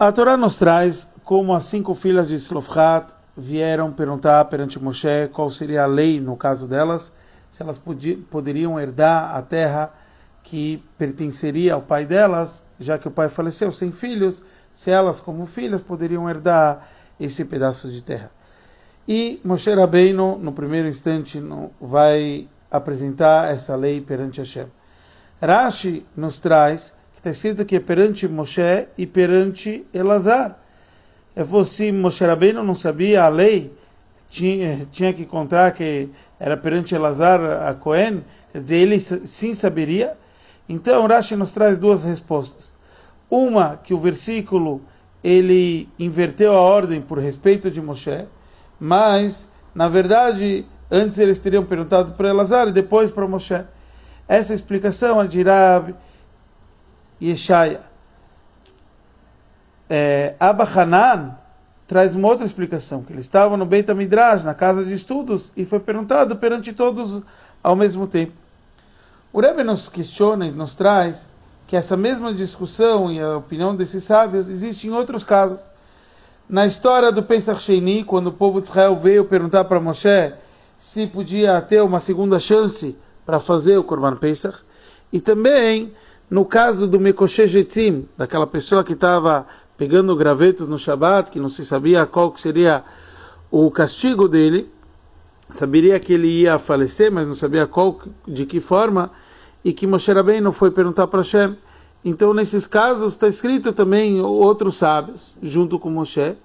A Torá nos traz como as cinco filhas de Slofhat vieram perguntar perante Moshe qual seria a lei no caso delas, se elas poderiam herdar a terra que pertenceria ao pai delas, já que o pai faleceu sem filhos, se elas como filhas poderiam herdar esse pedaço de terra. E Moshe Rabbeinu, no primeiro instante, vai apresentar essa lei perante Hashem. Rashi nos traz está escrito que é perante Moshe e perante Elazar. É você, Moshe Rabbeinu não sabia a lei, tinha, tinha que contar que era perante Elazar a Cohen, quer dizer, ele sim saberia. Então Rashi nos traz duas respostas. Uma, que o versículo ele inverteu a ordem por respeito de Moshe, mas, na verdade, antes eles teriam perguntado para Elazar e depois para Moshe. Essa explicação é de Rab Yeshaya. É, Abba Hanan traz uma outra explicação, que ele estava no Beit HaMidrash, na casa de estudos, e foi perguntado perante todos ao mesmo tempo. O Rebbe nos questiona e nos traz que essa mesma discussão e a opinião desses sábios existe em outros casos. Na história do Pesach Sheni, quando o povo de Israel veio perguntar para Moshe se podia ter uma segunda chance para fazer o Korban Pesach, e também no caso do Mekoshe Jetzim, daquela pessoa que estava pegando gravetos no Shabat, que não se sabia qual seria o castigo dele, saberia que ele ia falecer, mas não sabia qual, de que forma, e que Moshe Rabbeinu foi perguntar para Hashem. Então, nesses casos, está escrito também outros sábios, junto com Moshe,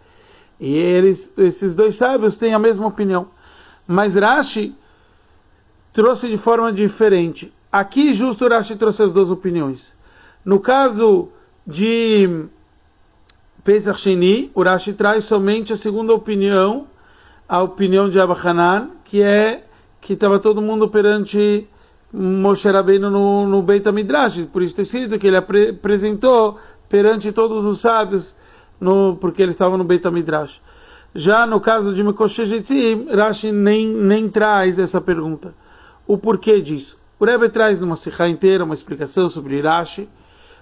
e eles, esses dois sábios têm a mesma opinião. Mas Rashi trouxe de forma diferente. Aqui, justo, Rashi trouxe as duas opiniões. No caso de Pesach Sheni, o Rashi traz somente a segunda opinião, a opinião de Abahanan, que é que estava todo mundo perante Moshe Rabbeinu no, no Beit HaMidrash, por isso está escrito que ele apresentou perante todos os sábios, no, porque ele estava no Beit HaMidrash. Já no caso de Mekoshejetim, Rashi nem, nem traz essa pergunta. O porquê disso? O Rebbe traz numa Sikha inteira uma explicação sobre Rashi,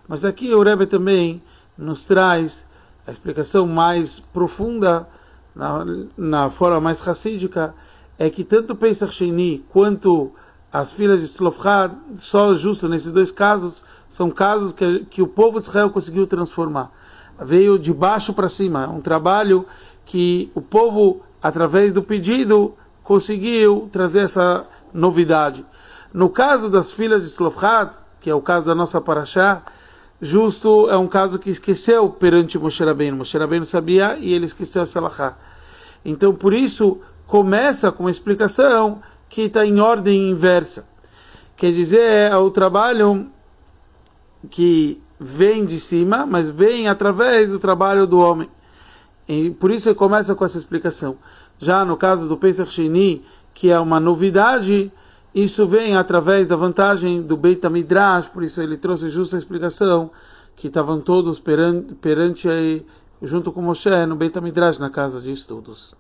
mas aqui o Rebbe também nos traz a explicação mais profunda, na, na forma mais racídica, é que tanto Pesach Sheni quanto as filhas de Slofhad, só justo nesses dois casos, são casos que, que o povo de Israel conseguiu transformar. Veio de baixo para cima, um trabalho que o povo, através do pedido, conseguiu trazer essa novidade. No caso das filhas de Slofhad, que é o caso da nossa Parashá, justo é um caso que esqueceu perante Moshe Rabbeinu. Moshe Rabbeinu sabia e ele esqueceu a Salahá. Então, por isso, começa com uma explicação que está em ordem inversa. Quer dizer, é o trabalho que vem de cima, mas vem através do trabalho do homem. E por isso começa com essa explicação. Já no caso do Pesach Sheni, que é uma novidade, isso vem através da vantagem do Beit HaMidrash, por isso ele trouxe justa explicação, que estavam todos perante, perante junto com Moshe, no Beit HaMidrash, na casa de estudos.